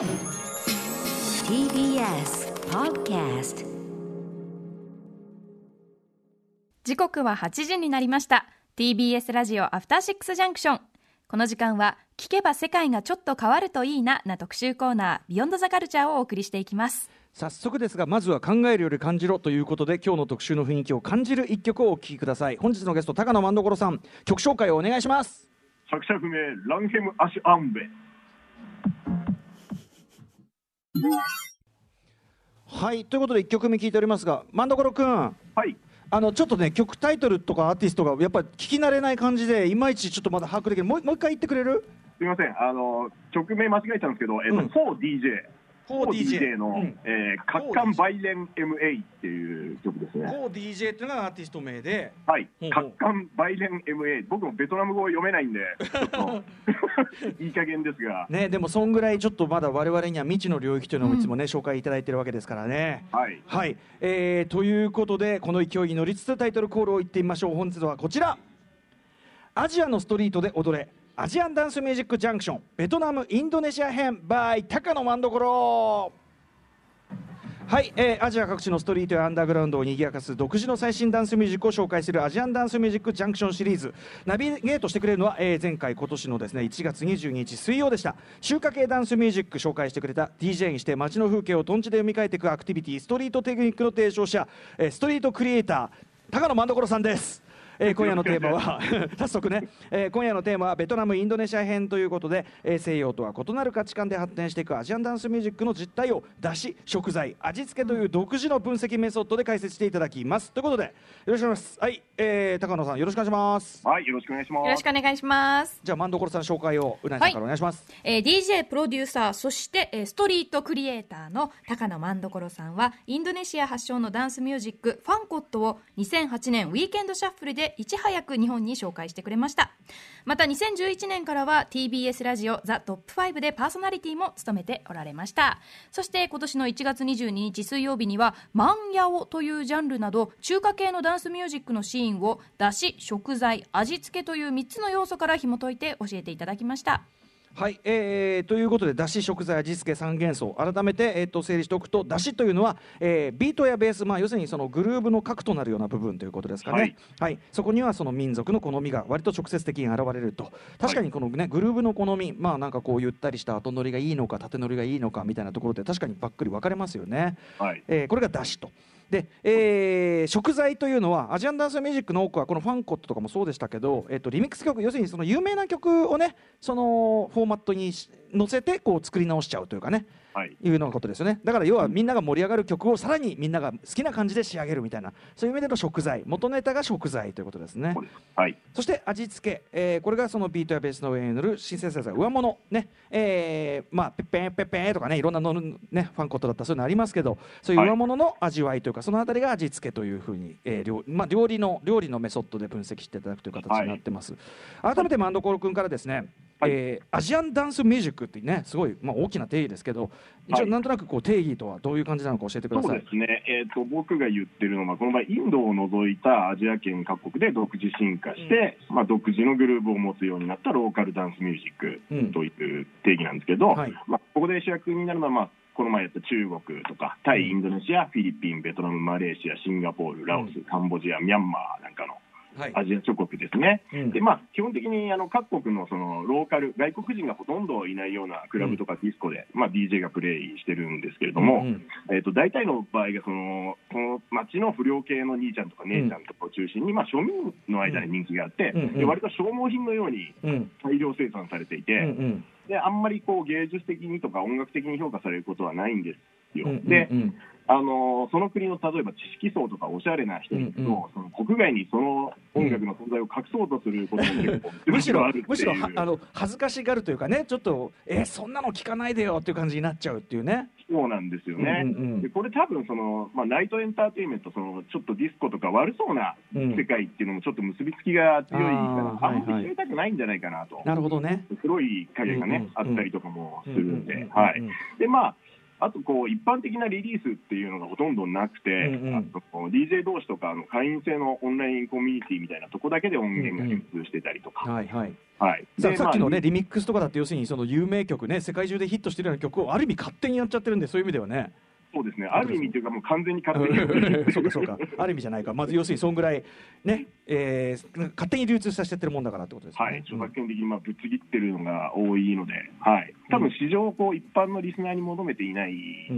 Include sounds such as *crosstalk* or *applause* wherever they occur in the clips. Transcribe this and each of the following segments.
TBS Podcast 時刻は8時になりました。TBS ラジオアフターシックスジャンクションこの時間は聞けば世界がちょっと変わるといいなな特集コーナービヨンドザカルチャーをお送りしていきます。早速ですがまずは考えるより感じろということで今日の特集の雰囲気を感じる一曲をお聴きください。本日のゲスト高野万所さん曲紹介をお願いします。作者不明ランヘム・アシュ・アンベはいということで1曲目聴いておりますが万所君。はい。あのちょっとね曲タイトルとかアーティストがやっぱり聞き慣れない感じでいまいちちょっとまだ把握できるもうもう一回言ってくれる？すみません。あの曲名間違えたんですけど、えっとうん。4DJ 4DJ の、うん。えー、カッカンバイレン MA っていう曲ですね。こう DJ っていうのがアーティスト名で。はい。ほうほう、カッカンバイレン MA、僕もベトナム語読めないんで、*laughs* いい加減ですが、ねでもそんぐらいちょっとまだ我々には未知の領域というのをいつもね、紹介いただいてるわけですからね。はい、はい、えーということでこの勢いに乗りつつタイトルコールを言ってみましょう。本日はこちら。アジアのストリートで踊れアジアンダンスミュージックジャンクションベトナムインドネシア編 by 高野万所はい、えーアジア各地のストリートやアンダーグラウンドを賑やかす独自の最新ダンスミュージックを紹介するアジアンダンスミュージックジャンクションシリーズ。ナビゲートしてくれるのは、えー前回今年のですね1月22日水曜でした。中華系ダンスミュージック紹介してくれた DJ にして街の風景をとんちで読み替えていくアクティビティストリートテクニックの提唱者、えーストリートクリエイター高野万所さんです。えー今夜のテーマは *laughs* 早速ね、えー今夜のテーマはベトナムインドネシア編ということで、えー西洋とは異なる価値観で発展していくアジアンダンスミュージックの実態を出し食材味付けという独自の分析メソッドで解説していただきます。ということでよろしくお願いします。はい、えー高野さんよろしくお願いします。はい、よろしくお願いします。よろしくお願いします。じゃあ万所さん紹介をうなぎさんからお願いします、えー DJ プロデューサーそして、えーストリートクリエイターの高野万所さんはインドネシア発祥のダンスミュージックファンコットを2008年ウィーケンドシャッフルでいち早く日本に紹介してくれました。また2011年からは TBS ラジオザ・トップ5でパーソナリティも務めておられました。そして今年の1月22日水曜日にはマンヤオというジャンルなど中華系のダンスミュージックのシーンをだし食材味付けという3つの要素から紐解いて教えていただきました。はい、えーということでだし食材味付け三元素改めて、えー、と整理しておくとだしというのは、えービートやベース、まあ、要するにそのグルーブの核となるような部分ということですかね、ははいい。そこにはその民族の好みが割と直接的に現れると。確かにこの、ね、グルーブの好み、まあ、なんかこうゆったりした後乗りがいいのか縦乗りがいいのかみたいなところで確かにばっくり分かれますよね。はい、えーこれがだしと。で、えー食材というのはアジアンダンスミュージックの多くはこのファンコットとかもそうでしたけど、えー、とリミックス曲要するにその有名な曲をねそのフォーマットに載せてこう作り直しちゃうというかね。い、いうようなことですよね。だから要はみんなが盛り上がる曲をさらにみんなが好きな感じで仕上げるみたいな。そういう意味での食材。元ネタが食材ということですね。はい、そして味付け、えーこれがそのビートやベースの上に乗るシンセサイザー上物ね、えーまあペッペンペッペンとかねいろんなのるねファンコットだったらそういうのありますけど。そういう上物の味わいというか、そのあたりが味付けというふうに、えー料まあ料理の料理のメソッドで分析していただくという形になってます。改めて万所君からですね、はい。えーアジアンダンスミュージックってねすごいまあ大きな定義ですけど一応はい。なんとなくこう定義とはどういう感じなのか教えてください。そうですね、えー、と僕が言ってるのは、この場合、インドを除いたアジア圏各国で独自進化して、まあ、独自のグルーブを持つようになったローカルダンスミュージックという定義なんですけど、はい。まあ、ここで主役になるのは、まあ、この前やった中国とか、タイ、インドネシア、フィリピン、ベトナム、マレーシア、シンガポール、ラオス、カンボジア、ミャンマーなんかのはいアジア諸国ですね。うん。でまあ、基本的にあの各国のそのローカル、外国人がほとんどいないようなクラブとかディスコで、まあ、DJ がプレイしてるんですけれども、うんうん。えー、と大体の場合がその、この町の不良系の兄ちゃんとか姉ちゃんとかを中心に、まあ、庶民の間で人気があって、うん。うん。で割と消耗品のようにうん。大量生産されていて、うんうん。であんまりこう芸術的にとか音楽的に評価されることはないんですよ。うんうんでうんあのその国の例えば知識層とかおしゃれな人に行くと、うんうんその国外にその音楽の存在を隠そうとすることも結構むしろあるむしろはあの恥ずかしがるというかねちょっとえーそんなの聞かないでよっていう感じになっちゃうっていうね。そうなんですよね。うんうんうんでこれ多分その、まあ、ナイトエンターテインメントそのちょっとディスコとか悪そうなうん世界っていうのもちょっと結びつきが強いから、あーあんまり知りたくないんじゃないかなと。なるほどね。黒い影がね、うんうんあったりとかもするんで、うんうんうんうんはい。で、まあ、あとこう一般的なリリースっていうのがほとんどなくて、うんうん。DJ 同士とかあの会員制のオンラインコミュニティみたいなとこだけで音源が流通してたりとか、はいはい。はい、でささっきのね、まあリミックスとかだって要するにその有名曲ね世界中でヒットしてるような曲をある意味勝手にやっちゃってるんでそういう意味ではねそうですね、ある意味というか、もう完全に勝手にそうかそうかある意味じゃないか。まず要するにそんぐらいね、えー勝手に流通させちゃってるもんだからってことですよね、はい、著作権的にまあぶつ切ってるのが多いので、はい、多分市場をこう一般のリスナーに求めていない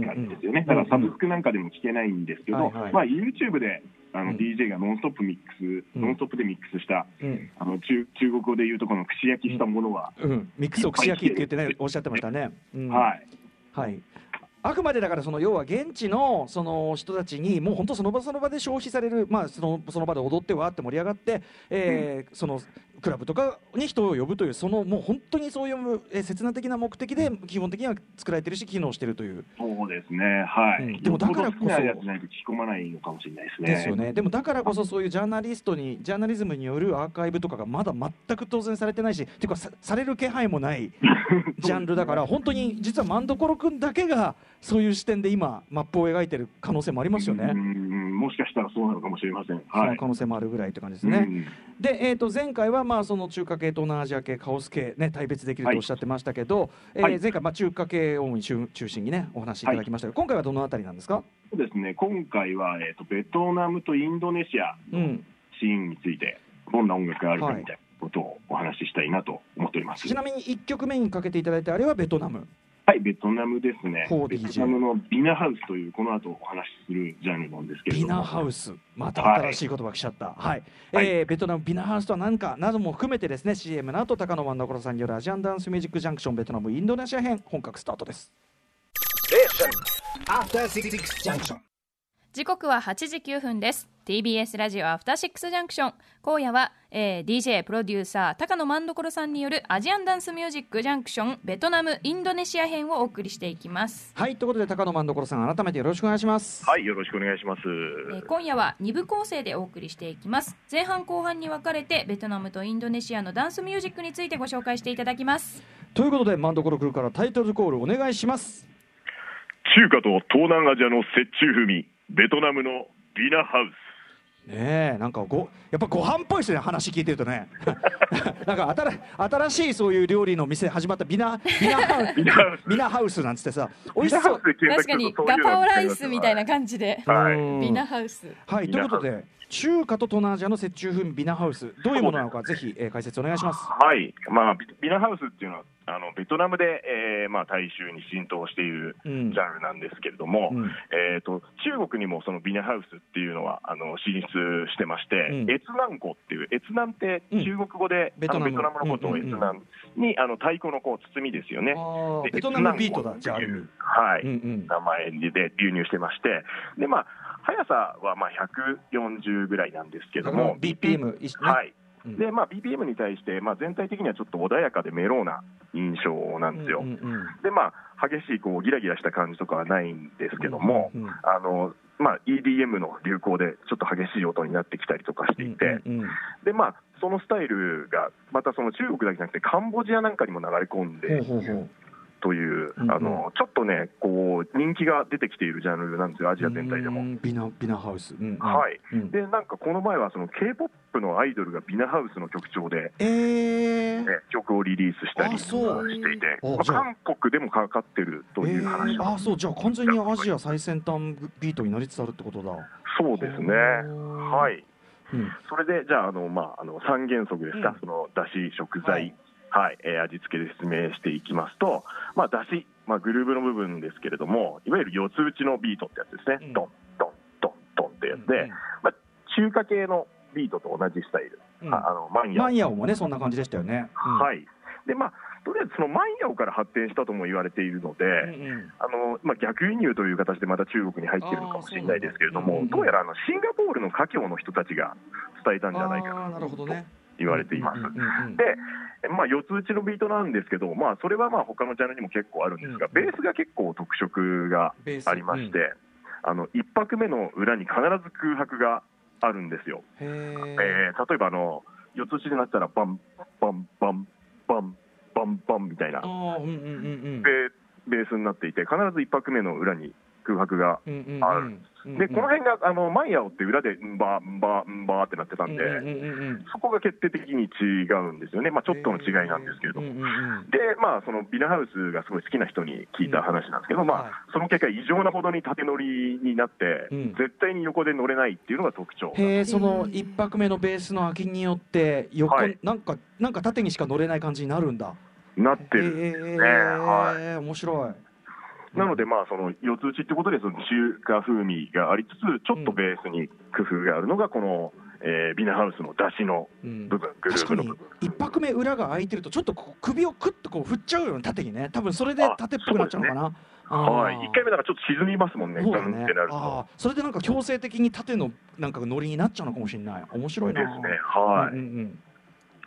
感じですよね、うん。だからサブスクなんかでも聞けないんですけど、はいはい。まあ、YouTube であのうん。DJ がノンストップミックス、うん。ノンストップでミックスした、うん。あの中中国語でいうとこの串焼きしたものは、うん、ミックスを串焼きって言ってねおっしゃってましたね、うん。はい、はい、あくまでだからその要は現地のその人たちにもう本当その場その場で消費される、まあ、そのその場で踊ってわーって盛り上がって、えーそのクラブとかに人を呼ぶというそのもう本当にそういう、えー、切な的な目的で基本的には作られてるし機能してるというそうですね、はい、うんでもだからこそなやつないと聞き込まないのかもしれないですね。ですよねでもだからこそそういうジャーナリストにジャーナリズムによるアーカイブとかがまだ全く当然されてないしっていうかさされる気配もない *laughs* ジャンルだから本当に実はマンドコロ君だけがそういう視点で今マップを描いてる可能性もありますよね。うんもしかしたらそうなのかもしれません。はいその可。能性もあるぐらいって感じですね。うんで、えー、と前回はまあその中華系、東南アジア系、カオス系、ね、大別できるとおっしゃってましたけど、えーはい。前回、まあ、中華系を主に中中心にねお話しいただきましたけど、今回はどのあたりなんですか、そうですね、今回は、えー、とベトナムとインドネシアうん、シーンについて、どんな音楽があるかはいみたいなことをお話ししたいなと思っております。ちなみに1曲目にかけていただいてあれはベトナム。はい、ベトナムですね。ベトナムのビナハウスという、この後お話しするジャンルなんですけれども。ビナハウス、また新しい言葉が来ちゃった、はいえーベトナムビナハウスとは何かなども含めてですね CM の後高野真所さんによるアジアンダンスミュージックジャンクションベトナムインドネシア編本格スタートです。Junction. 時刻は8時9分です TBS ラジオアフターシックスジャンクション今夜は、えー DJ プロデューサー高野万所さんによるアジアンダンスミュージックジャンクションベトナムインドネシア編をお送りしていきます、はいということで高野真所さん改めてよろしくお願いします。はい、よろしくお願いします。えー今夜は2部構成でお送りしていきます前半後半に分かれてベトナムとインドネシアのダンスミュージックについてご紹介していただきますということで真所君からタイトルコールお願いします。中華と東南アジアの折衷風味、ベトナムのビナハウス。ねえなんかごやっぱご飯っぽいですね話聞いてるとね。*laughs* なんか新新しいそういう料理の店始まったビナビナハウビナハウス。ビナハウスなんつってさ美味しそう。確かにガパオライスみたいな感じで。はい。うん。ビナハウス。はいということで中華と東南アジアの折衷風味ビナハウスどういうものなのかぜひ、えー解説お願いします。はい、まあ、ビビナハウスっていうのは、あのベトナムで、えーまあ、大衆に浸透しているジうん。ャンルなんですけれども、うん。えー、と中国にもそのビナハウスっていうのはあの進出してまして、うん。越南語っていう、越南って中国語で、ベトナム。あのベトナムのことをうんうんうん。越南に、あの太鼓のこう包みですよね。ベトナムビートだ越じゃあはい、うんうん。名前で流入してまして、でまあ、速さはまあ140ぐらいなんですけども、BPM はい。うん。でまあ、BPM に対して、まあ、全体的にはちょっと穏やかでメローな印象なんですよ。うんうんうんでまあ、激しいこうギラギラした感じとかはないんですけども、うんうんあのまあ、EDM の流行でちょっと激しい音になってきたりとかしていて、うんうんでまあ、そのスタイルがまたその中国だけじゃなくてカンボジアなんかにも流れ込んでという、うんうん。あのちょっとねこう人気が出てきているジャンルなんですよアジア全体でも。うんビナビナハウス、うんうん。はい。うん。でなんかこの前はその K-POP のアイドルがビナハウスの曲調で、えー。ね、曲をリリースしたりしていて、まあ韓国でもかかってるという話えー。あそうじゃあ完全にアジア最先端ビートになりつつあるってことだ。そうですね。ははい。うん。それで、じゃあ、あの、まあ、あの、三原則ですか、うん。その、だし、食材、はいはい、えー味付けで説明していきますと、まあ、だし、まあ、グルーブの部分ですけれども、いわゆる四つ打ちのビートってやつですね。うん。ドン、ドン、ドン、ドンってやつで、うんまあ、中華系のビートと同じスタイル。うん。ああの、マンヤオ。マンヤオもねそんな感じでしたよね、うん。はい。で、まあ、とりあえずそのマンヤオから発展したとも言われているので、うんうん。あのまあ、逆輸入という形でまた中国に入っているのかもしれないですけれども、あーそうなんだ。どうやらあのシンガポールの華僑の人たちが伝えたんじゃないかあーなるほどね言われています。で、まあ、四つ打ちのビートなんですけど、まあ、それはまあ他のジャンルにも結構あるんですが、うん。ベースが結構特色がありまして、あの一拍目の裏に必ず空白があるんですよ。えー例えばあの四つ打ちになったらバンバンバンバンバンバンみたいな。ベースになっていて必ず1拍目の裏に空白がうんうんうん。あるでこの辺があのマイヤオって裏でんばんばんばってなってたんで、そこが決定的に違うんですよね、まあ、ちょっとの違いなんですけれども。で、まあ、そのビナハウスがすごい好きな人に聞いた話なんですけど、まあはい。その結果、異常なほどに縦乗りになって、うん。絶対に横で乗れないっていうのが特徴。へえその一拍目のベースの空きによって横、はい。なんかなんか縦にしか乗れない感じになるんだ。なってる。へえは面白いなので、まあ、その四つ打ちってことで、その中華風味がありつつ、ちょっとベースに工夫があるのが、この、えービナハウスの出汁のうん。部分、グループの部分。一拍目裏が空いてるとちょっと首をクッとこう振っちゃうよね縦にね多分それで縦っぽくなっちゃうのかな。はい、あー。一回目だからちょっと沈みますもんね、そうだね。ってなると。それでなんか強制的に縦のなんか乗りになっちゃうのかもしれない。面白いな。ですね、はい。うんうんうん。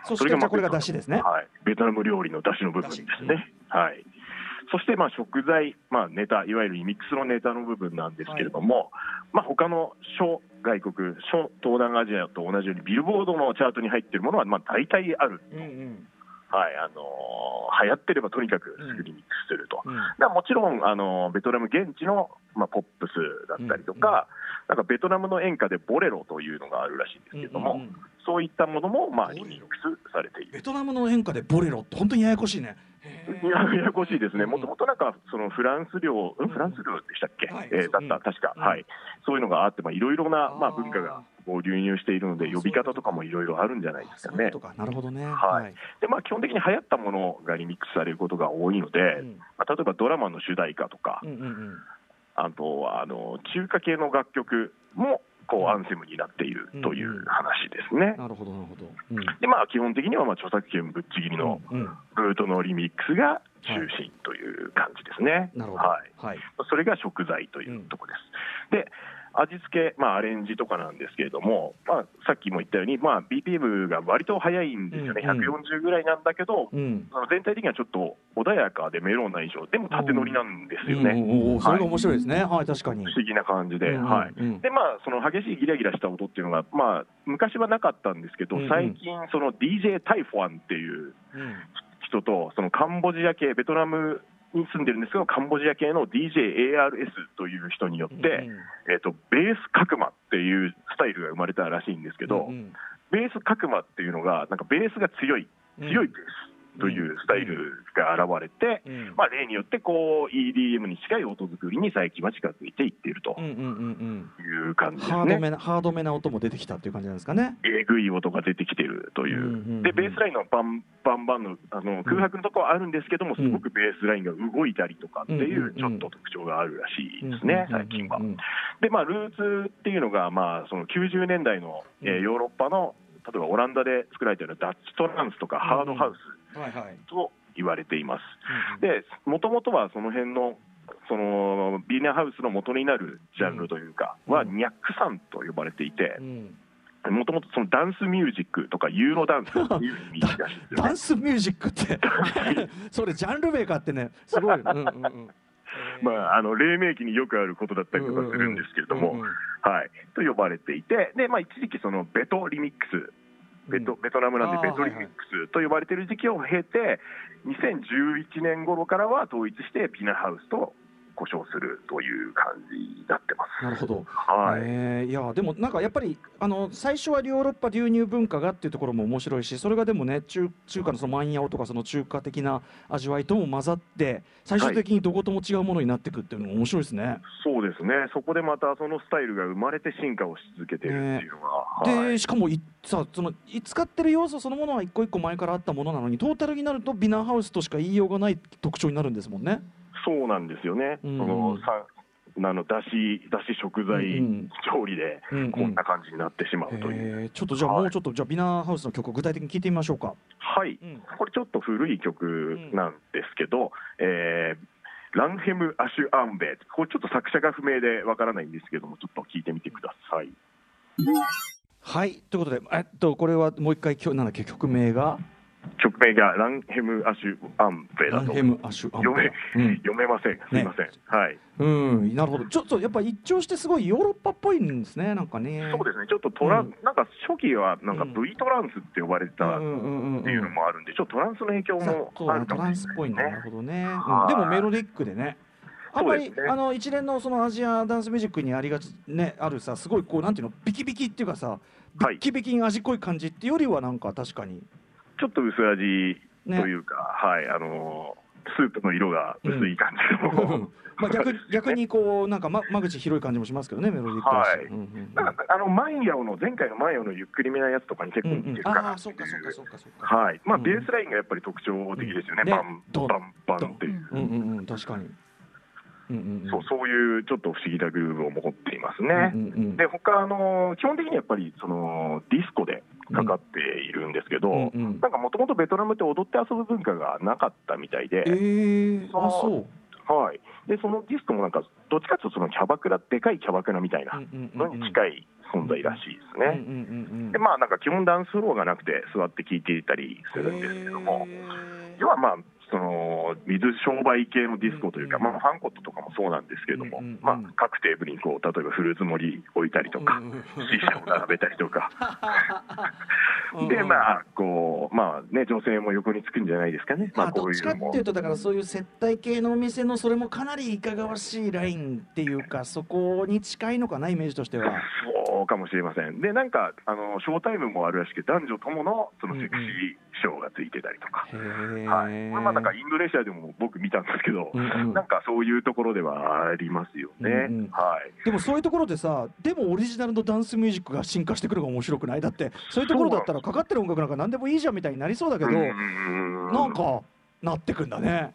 そしてこれが出汁ですね。はい、ベトナム料理の出汁の部分ですね。はい。そしてまあ食材、まあ、ネタ、いわゆるリミックスのネタの部分なんですけれども、まあ他の諸外国、諸東南アジアと同じように、ビルボードのチャートに入っているものはまあ大体ある、うんうん。はいあのー流行ってればとにかくすぐリミックスすると。うん。もちろん、あのベトナム現地の、まあ、ポップスだったりとか、なんかベトナムの演歌でボレロというのがあるらしいんですけども、うんうんうん。そういったものも、まあ、リミックスされている。ベトナムの演歌でボレロって本当にややこしいね。いやややこしいですね、うん。もともとなんかそのフランス領、うん。フランス領でしたっけ、はい。えーだった、うん。確か、うん。はい、そういうのがあって、まあいろいろな、まあ、文化がこう流入しているので、呼び方とかもいろいろあるんじゃないですかね。なるほどね。はい。でまあ、基本的に流行ったものがリミックスされることが多いので、うん。まあ、例えばドラマの主題歌とか、うんうんうん。あとはあの中華系の楽曲もこうアンセムになっているという話ですね。なるほどなるほど。うん。でまあ、基本的にはまあ著作権ぶっちぎりのうん。ルートのリミックスが中心という感じですね。なるほど。はい。はい。それが食材というところです。で味付け、まあ、アレンジとかなんですけれども、まあ、さっきも言ったように、まあ、BPM が割と速いんですよね、うんうん。140ぐらいなんだけど、うん。あの全体的にはちょっと穏やかでメロンな印象、でも縦乗りなんですようんね、おーそれが面白いですね。はい確かに。不思議な感じで、うんうんはい。うんでまあ、その激しいギラギラした音っていうのが、まあ、昔はなかったんですけどうんうん、最近、その DJ タイフォアンっていううん。人と、そのカンボジア系、ベトナムに住んでるんですけど、カンボジア系の DJARS という人によって、うんえー、とベース角間っていうスタイルが生まれたらしいんですけど、うんベース角間っていうのが、なんかベースが強い、うん。強いベースというスタイルが現れて、うん。まあ、例によってこう EDM に近い音作りに最近は近づいていっていると。うんうんうんいう感じですハードね。めなハードめな音も出てきたっていう感じなんですかね。えぐい音が出てきてるという、うんうんうんでベースラインのバンバンバンのあの空白のところはあるんですけども、すごくベースラインが動いたりとかっていう、ちょっと特徴があるらしいですね、最近は。うん。うんで、まあ、ルーツっていうのが、まあ、その90年代の、えーうん。ヨーロッパの、例えばオランダで作られたようなダッチトランスとかハードハウスと言われています。で、もともとはその辺の、そのビーナーハウスの元になるジャンルというか、は、うん。ニャックサンと呼ばれていてう、ん。もともとそのダンスミュージックとかユーロダンスっていう意味らしいんですよねダン。スミュージックって？*laughs* それジャンル名かってね。すごい、*laughs* うんうんうん。まあ、あの黎明期によくあることだったりとかするんですけれども、はい、と呼ばれていて、でまあ、一時期、そのベトリミックス、ベトうん。ベトナムなんでベトリミックスと呼ばれている時期を経て、2011年頃からは統一して、ピナハウスと呼称するという感じになってます。なるほど、はい。えー。いやでもなんかやっぱりあの最初はヨーロッパ流入文化がっていうところも面白いしそれがでもね中中華のそのマンヤオとかその中華的な味わいとも混ざって最終的にどことも違うものになっていくっていうのも面白いですね。そうですね、そこでまたそのスタイルが生まれて進化をし続けているっていうのが、はい。でしかもいさそのい使ってる要素そのものは一個一個前からあったものなのにトータルになるとビナーハウスとしか言いようがない特徴になるんですもんね。そうなんですよね、うん。そのさあのだしだし食材うん調理でうんうん。こんな感じになってしまうという。えーちょっとじゃあはい。もうちょっとじゃあビナーハウスの曲を具体的に聞いてみましょうか。はい、うん。これちょっと古い曲なんですけど、えーランヘム・アシュ・アンベこれちょっと作者が不明でわからないんですけども、ちょっと聞いてみてください。はい。ということでえっとこれはもう一回きょなんだっけ曲名が？曲名がランヘム・アシュ・アンペだとランヘムアシュアン読め、うん。読めません。すいません、はい。うん、なるほど。ちょっとやっぱ一聴してすごいヨーロッパっぽいんですね、なんかね。そうですね。ちょっとトラン、うん。なんか初期はなんかうん。V トランスって呼ばれてたっていうのもあるんでちょっとトランスの影響もあるかもしスっぽいんだ、れないですねなるほどね。うん。はいでもメロディックでね。あんまり、ねあの一連のそのアジアダンスミュージックにありがちねあるさすごいこうなんていうのビキビキっていうかさビッキビキに味濃い感じっていうよりはなんか確かにちょっと薄味というか、はいあのースープの色が薄い感じの、まあ逆逆にこうなんか、ま、間口広い感じもしますけどねメロディックはい。うんうんうん。なんかあのマンヤオの前回のマンヤオのゆっくりめなやつとかに結構似うんうんてるかなああそうかそうかそうかそうかはい。まあ、うん。ベースラインがやっぱり特徴的ですよね、うん。ね。バンバンバンって。いう、うんうんうん確かに。うんうんうん。そうそういうちょっと不思議なグルーヴを持っていますね。うんうんうん。で他あの基本的にやっぱりそのディスコでかかっているんですけど、うんうん。なんかもともとベトナムって踊って遊ぶ文化がなかったみたいで、えー、あそはい、でそのディスコもなんかどっちかというとそのキャバクラでかいキャバクラみたいなのうんに近い存在らしいですね。うんうんうんうんでまあなんか基本ダンスフロアがなくて座って聴いていたりするんですけども、要はまあその水商売系のディスコというか、うんまあ、ファンコットとかもそうなんですけれども、まあ、各テーブルにこう例えばフルーツ盛り置いたりとか、うんうんうん。C 社を並べたりとか、うんでまあこうまあね女性も横につくんじゃないですかね、まあ、こまあどっちういうのも。かっていうとだからそういう接待系のお店のそれもかなりいかがわしいラインっていうかそこに近いのかなイメージとしては。そうかもしれません。でなんかあのショータイムもあるらしくて男女とものそのセクシーショーがついてたりとか、はい。これまあなんかインドネシアでも僕見たんですけど、うんうん。なんかそういうところではありますよね、うんうん。はい。でもそういうところでさでもオリジナルのダンスミュージックが進化してくるのが面白くない？だってそういうところだったらかかってる音楽なんか何でもいいじゃんみたいになりそうだけど、なんかなってくんだね。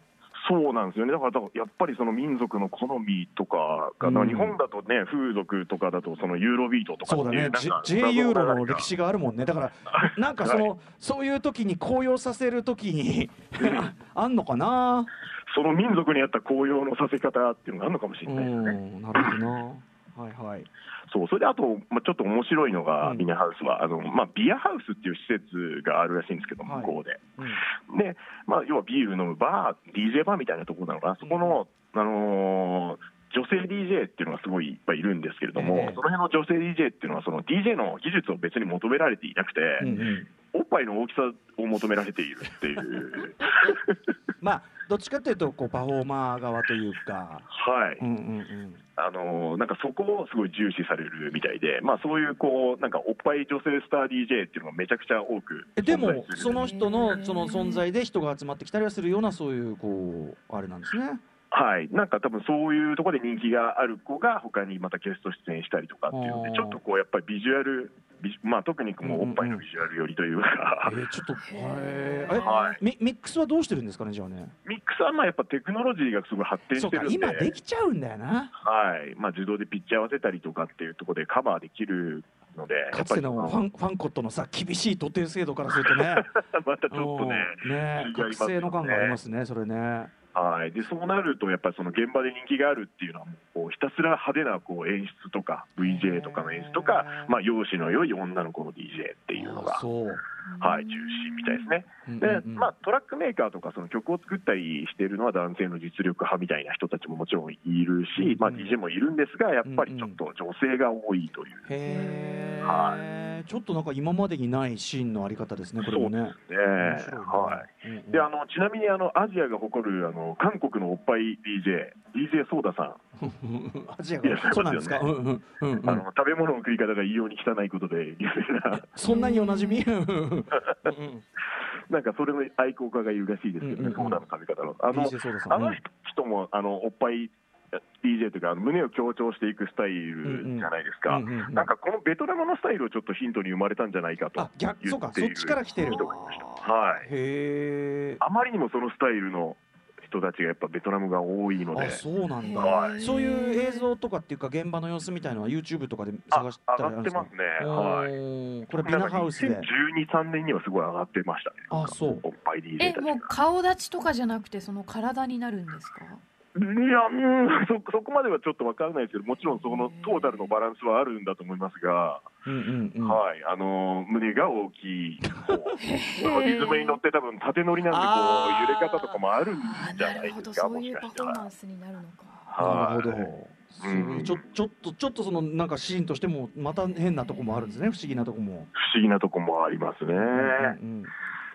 そうなんですよね、だからやっぱりその民族の好みとかが、うん。日本だとね、風俗とかだと、そのユーロビートとかそうだね。J, ユーロの謎歴史があるもんね。だから *laughs* なんかその、そういう時に高揚させる時に *laughs* あんのかな？その民族に合った紅葉のさせ方っていうのがあるのかもしうれないですね。んなるほどなはいはい。そうそれであと、まあ、ちょっと面白いのが、うん。ビネハウスはあの、まあ、ビアハウスっていう施設があるらしいんですけど、はい。向こうで。うん。で、まあ、要はビール飲むバー、DJ バーみたいなところなのかな、そこの、あのー女性 DJ っていうのがすごいいっぱいいるんですけれども、ええ。その辺の女性 DJ っていうのは、その DJ の技術を別に求められていなくて、うんうんおっぱいの大きさを求められているっていう、*laughs* まあどっちかっていうとこうパフォーマー側というか、はい、うんうんうん、あのーなんかそこをすごい重視されるみたいで、まあ、そういうこうなんかおっぱい女性スター DJ っていうのがめちゃくちゃ多くえでもその人のその存在で人が集まってきたりはするようなそういうこうあれなんですね。はい、なんか多分そういうところで人気がある子が他にまたゲスト出演したりとかっていうのでちょっとこうやっぱりビジュアル、まあ、特にもうおっぱいのビジュアル寄りというか、えーちょっとえーえはい、ミミックスはどうしてるんですかねじゃあね？ミックスはまあやっぱテクノロジーがすごい発展してるんで今できちゃうんだよな。はいまあ、自動でピッチ合わせたりとかっていうところでカバーできるので、かつてのファンファンコットのさ厳しい徒弟制度からするとね。*laughs* またちょっとね。うんねね醒の感がありますねそれね。はい、でそうなると、やっぱりその現場で人気があるっていうのは、こうひたすら派手なこう演出とか、VJ とかの演出とか、まあ、容姿の良い女の子の DJ っていうのが。はい、中心みたいですね。うんでうんうんまあ、トラックメーカーとかその曲を作ったりしているのは男性の実力派みたいな人たちももちろんいるし、まあ、うん DJ もいるんですが、やっぱりちょっと女性が多いという。はちょっとなんか今までにないシーンのあり方ですねこれもね。はい。うんうんであのちなみにあのアジアが誇るあの韓国のおっぱい DJ、DJ ソーダさん、*laughs* アジアが。そうなんですか？うんうんうんうん。あの食べ物の食い方が異様に汚いことで有名な、そんなにおなじみ？*laughs* なんかそれの愛好家がいるらしいですけどね、うんうんうん。ソーダの食べ方の。あのあの人もあのおっぱい DJ というか、胸を強調していくスタイルじゃないですか、なんかこのベトナムのスタイルをちょっとヒントに生まれたんじゃないかとあ逆そうか言っているそっちから来てる人がいました。はいへえ。あまりにもそのスタイルの人たちがやっぱベトナムが多いのであ、そうなんだ。はいそういう映像とかっていうか現場の様子みたいのは YouTube とかで探したらあるんですか？上がってますね、はい。い。これビナハウスで。2012、3年にはすごい上がってましたね。あそうおっぱい DJ えもう。顔立ちとかじゃなくてその体になるんですか？いや、うん、*laughs* そそこまではちょっと分からないですけど、もちろんそのトータルのバランスはあるんだと思いますが、うんうんうんはい、あの胸が大きい方、*laughs* リズムに乗って、多分縦乗りなんでこう、揺れ方とかもあるんじゃないですか、もしそういうパかしたら。フォーマンスになるのかはいなるほど。そういうちょちょっとちょっとそのなんかシーンとしてもまた変なとこもあるんですね不思議なとこも。不思議なとこもありますね。うん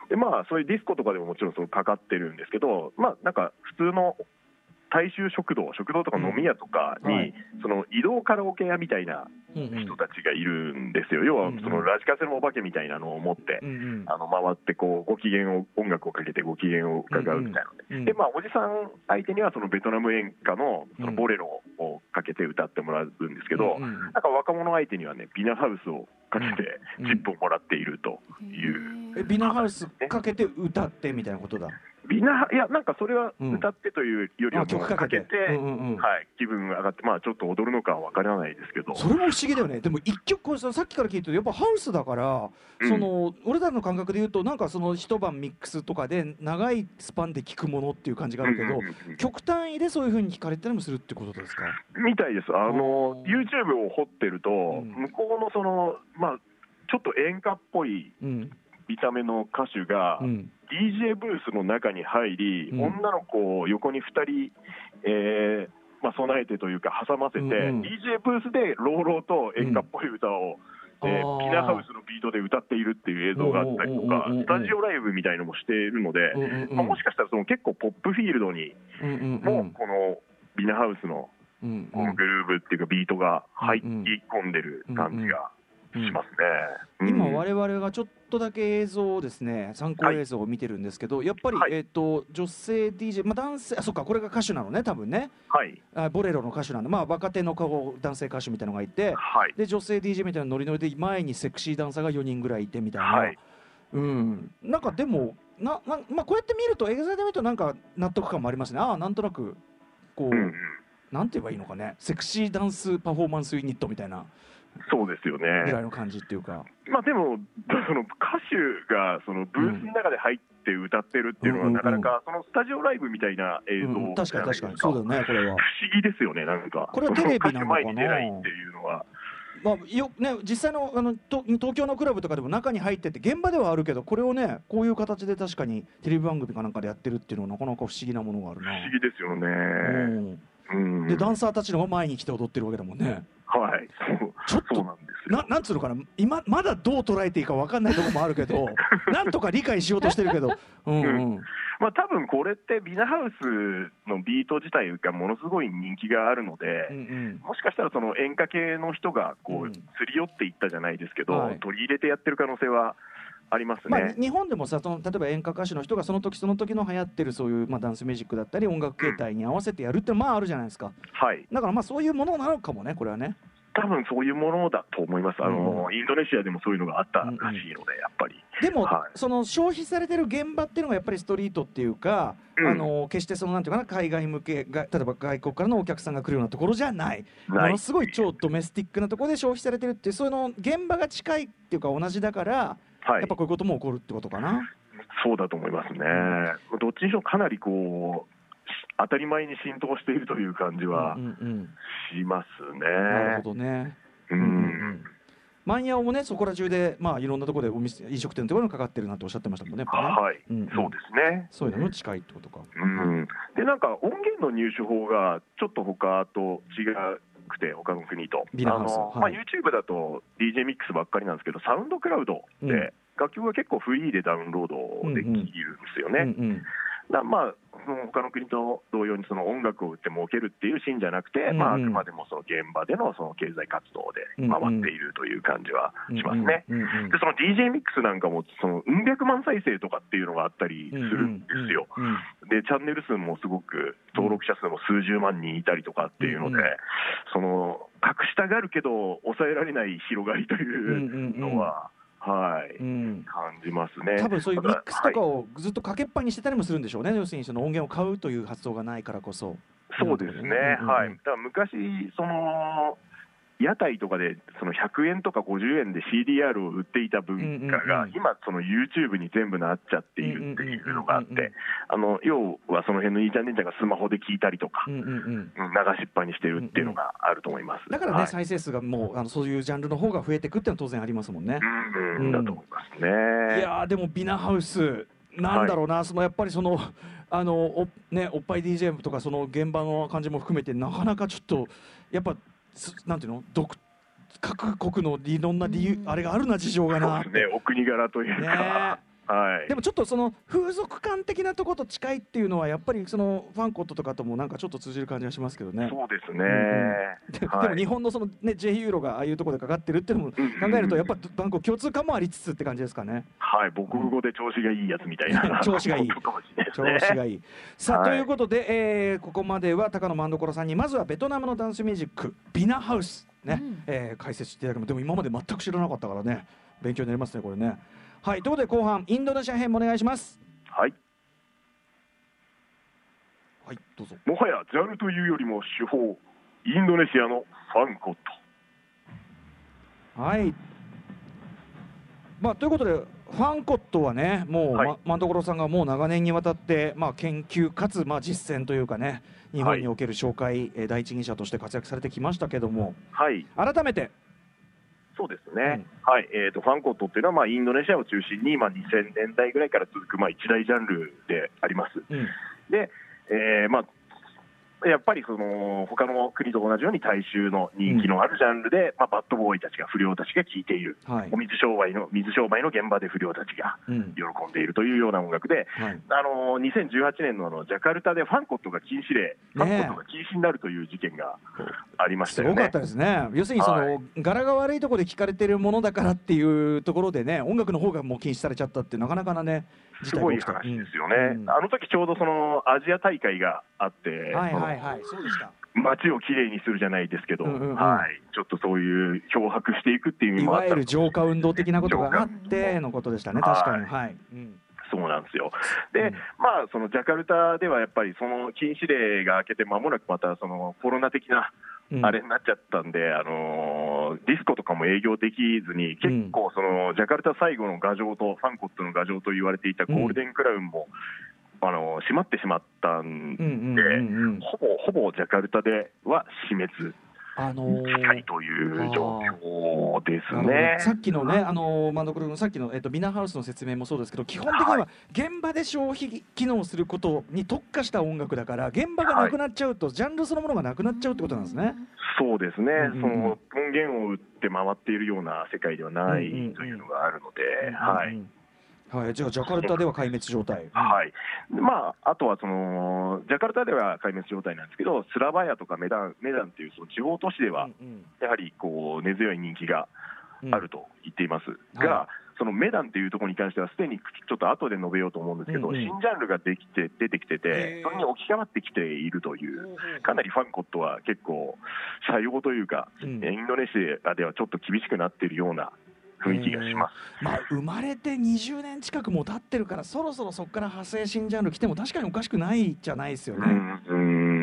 でまあ、そういうディスコとかでももちろんそのかかってるんですけど、まあ、なんか普通の大衆食堂、食堂とか飲み屋とかに、その移動カラオケ屋みたいなうんうん。人たちがいるんですよ、要はうんうん。そのラジカセのお化けみたいなのを持って、うんうん。あの回ってこうご機嫌を音楽をかけてご機嫌を伺うみたいなので、うんでまあ、おじさん相手にはそのベトナム演歌のそのボレロをかけて歌ってもらうんですけど、うんうん。なんか若者相手にはね、ビナハウスをかけてうんチップをもらっているという。えビナハウスかけて歌ってみたいなことだ。ビナいや、なんかそれはうん。歌ってというよりはあ曲かけて。気分が上がって、まあ、ちょっと踊るのかは分からないですけど、それも不思議だよね。でも一曲これささっきから聞いてるとやっぱハウスだから、うん。その俺らの感覚で言うとなんかその一晩ミックスとかで長いスパンで聴くものっていう感じがあるけど、うんうんうんうん。曲単位でそういう風に聞かれたりもするってことですか？みたいです、あの YouTube を掘ってると、ん。向こうのその、まあ、ちょっと演歌っぽいうん。見た目の歌手が、うん DJ ブースの中に入り、うん。女の子を横に2人、えーまあ、備えてというか、挟ませて、うんうん。DJ ブースで朗々と演歌っぽい歌を、えーあー。ピナハウスのビートで歌っているっていう映像があったりとかうんうんうんうん、スタジオライブみたいのもしているので、うんうんうんまあ、もしかしたらその結構ポップフィールドにうんうんも、このビナハウスのうんこのグルーブっていうか、ビートが入り込んでる感じがしますね。うん今我々がちょっとだけ映像をですね参考映像を見てるんですけど、やっぱり、はい。えっ、と女性 DJ まあ男性あそっかこれが歌手なのね多分ね。はい、あボレロの歌手なんでまあ若手の顔男性歌手みたいなのがいてはい、で女性 DJ みたいなノリノリで前にセクシーダンサーが4人ぐらいいてみたいな、はい。うん。なんかでもななまあこうやって見ると映像で見るとなんか納得感もありますね。ああなんとなくこう、うんうん。なんて言えばいいのかね。セクシーダンスパフォーマンスユニットみたいなそうですよぐらいね。の感じっていうか。まあでも、その歌手がそのブースの中で入って歌ってるっていうのは、うんなかなかそのスタジオライブみたいな映像うん、確かに確かにそうだよねこれは不。思議ですよね、なんか。これはテレビなの前に出ないっていうのは。まあよね、実際のあのと東京のクラブとかでも中に入ってて現場ではあるけどこれをねこういう形で確かにテレビ番組かなんかでやってるっていうのはなかなか不思議なものがあるな。不思議ですよね。うんうんでダンサーたちの前に来て踊ってるわけだもんね。はい、ちょっとなんですよ。ななんつうのかな？今まだどう捉えていいか分かんないところもあるけど *laughs* なんとか理解しようとしてるけど、うんうん。まあ多分これってビナハウスのビート自体がものすごい人気があるので、うんうん。もしかしたらその演歌系の人がこううん。すり寄っていったじゃないですけど、はい。取り入れてやってる可能性はありますまあ、ね。日本でもさその例えば演歌歌手の人がその時その時の流行ってるそういう、まあ、ダンスミュージックだったり音楽形態に合わせてやるってまああるじゃないですか。はい、だからまあそういうものなのかもねこれはね多分そういうものだと思います。あの、うインドネシアでもそういうのがあったらしいので、やっぱり。でも、はいその消費されてる現場っていうのがやっぱりストリートっていうか、うんあの決してそのなんていうかな海外向けが例えば外国からのお客さんが来るようなところじゃないないものすごい超ドメスティックなところで消費されてるっていうその現場が近いっていうか同じだから、はいやっぱこういうことも起こるってことかな。そうだと思いますね。どっちにしろかなりこう、当たり前に浸透しているという感じはうんうんしますね。なるほどね。ううんうんうんん。マンもねそこら中でまあいろんなところでお店飲食店のところにかかってるなんておっしゃってましたもんね。ねはい、うんうんそうですね。そういうのに近いってことか。うん、でなんか音源の入手法がちょっと他と違くて、他の国と、あのはいまあ、YouTube だと DJ ミックスばっかりなんですけど、サウンドクラウドうんで、楽曲が結構フリーでダウンロードできるんですよね。うんうんだまあ、その他の国と同様にその音楽を売って儲けるっていうシーンじゃなくて、うんうん。まあ、あくまでもその現場でのその経済活動で回っているという感じはしますね。うんうんうんでその DJ ミックスなんかもそのうん百万再生とかっていうのがあったりするんですよ。うんうんでチャンネル数もすごく登録者数も数十万人いたりとかっていうので、うんうん。その隠したがるけど抑えられない広がりというのは、はい、うん。感じますね。多分そういうミックスとかはい。をずっとかけっぱにしてたりもするんでしょうね、要するにその音源を買うという発想がないからこそ。そうですね、うんうんうん。はい、だから昔、その屋台とかでその100円とか50円で CDR を売っていた文化がん今、その YouTube に全部なっちゃっているっていうのがあって、あの要はその辺の兄ちゃん姉ちゃんがスマホで聞いたりとか、流しっぱにしてるっていうのがあると思います。だからね、はい。再生数がもうあのそういうジャンルの方が増えていくっていうのは当然ありますもんね。うんうんだと思いますね。いやーでもビナハウスなんだろうな、そのやっぱりそのあのおねおっぱい DJ とかその現場の感じも含めてなかなかちょっとやっぱすなんていうの？独各国のいろんな理由あれがあるな事情がな。ね、お国柄というね。か、はい、でもちょっとその風俗感的なところと近いっていうのはやっぱりそのファンコットとかともなんかちょっと通じる感じがしますけどね。そうですね、でではい。も日本のそのね J ユーロがああいうところでかかってるっていうのも考えるとやっぱバンコク共通感もありつつって感じですかね。はい、母国語で調子がいいやつみたいな、*laughs* 調子がいい。調ね。子がいい。さあ、はい。ということで、えーここまでは高野万所さんにまずはベトナムのダンスミュージックビナハウスね、うん。えー解説していただきますでも今まで全く知らなかったからね。勉強になりますねこれね。はいということで後半インドネシア編もお願いします。はい、はいどうぞ。もはやジャンルというよりも手法、インドネシアのファンコット。はい。まあ、ということで、ファンコットはね、もう、はいま、万所さんがもう長年にわたって、まあ、研究かつ、まあ、実践というかね。日本における紹介、えー第一人者として活躍されてきましたけども、はい、改めて。そうですね、はいえーと、ファンコットっていうのは、まあ、インドネシアを中心に、まあ、2000年代ぐらいから続く、まあ、一大ジャンルであります。うん。で、えーまあやっぱりその他の国と同じように大衆の人気のあるジャンルで、まあ、バッドボーイたちが、不良たちが聴いている、はいお。水商売の水商売の現場で不良たちがうん。喜んでいるというような音楽で、はい。あの2018年のあのジャカルタでファンコットが禁止令、ファンコットが禁止になるという事件がありましたよね。すごかったですね。要するに、その、はい柄が悪いところで聞かれてるものだからっていうところでね、音楽の方がもう禁止されちゃったって、なかなかなね。事すごい話ですよね、うんあの時ちょうどそのアジア大会があって、はいはいはい、そうでした。街をきれいにするじゃないですけど、うんうんうん。はい、ちょっとそういう漂白していくっていう意味いわもあったゆる浄化運動的なことがあっ浄てのことでしたね、はい確かに。はい。うん。そうなんですよ。で、うん。まあ、そのジャカルタではやっぱりその禁止令が明けて間もなくまたそのコロナ的なうん。あれになっちゃったんで、あのーディスコとかも営業できずに、結構そのジャカルタ最後の牙城と、ファンコットの牙城と言われていたゴールデンクラウンも、あのー閉まってしまったんで、ほぼほぼジャカルタでは死滅あのに近いーという状況ですね。さっきのね、あのー、マンドクルのさっきの、えっと、ビナーハウスの説明もそうですけど、基本的には現場で消費機能することに特化した音楽だから、現場がなくなっちゃうと、ジャンルそのものがなくなっちゃうってことなんですね。そうですね、うんその音源を売って回っているような世界ではないというのがあるので、はい。うんはい、じゃあ、ジャカルタでは壊滅状態。はい。でまあ、あとはそのジャカルタでは壊滅状態なんですけど、スラバヤとかメダンメダンというその地方都市では、うんやはりこう根強い人気がうん。あると言っています。が、はそのメダンというところに関しては、すでにちょっと後で述べようと思うんですけど、うんうん。新ジャンルができて出てきてへてー、それに置き換わってきているという、かなりファンコットは結構、社用というか、うん。インドネシアではちょっと厳しくなっているような雰囲気がします。まあ、生まれて20年近くも経ってるからそろそろそこから派生新ジャンル来ても確かにおかしくないじゃないですよね。うん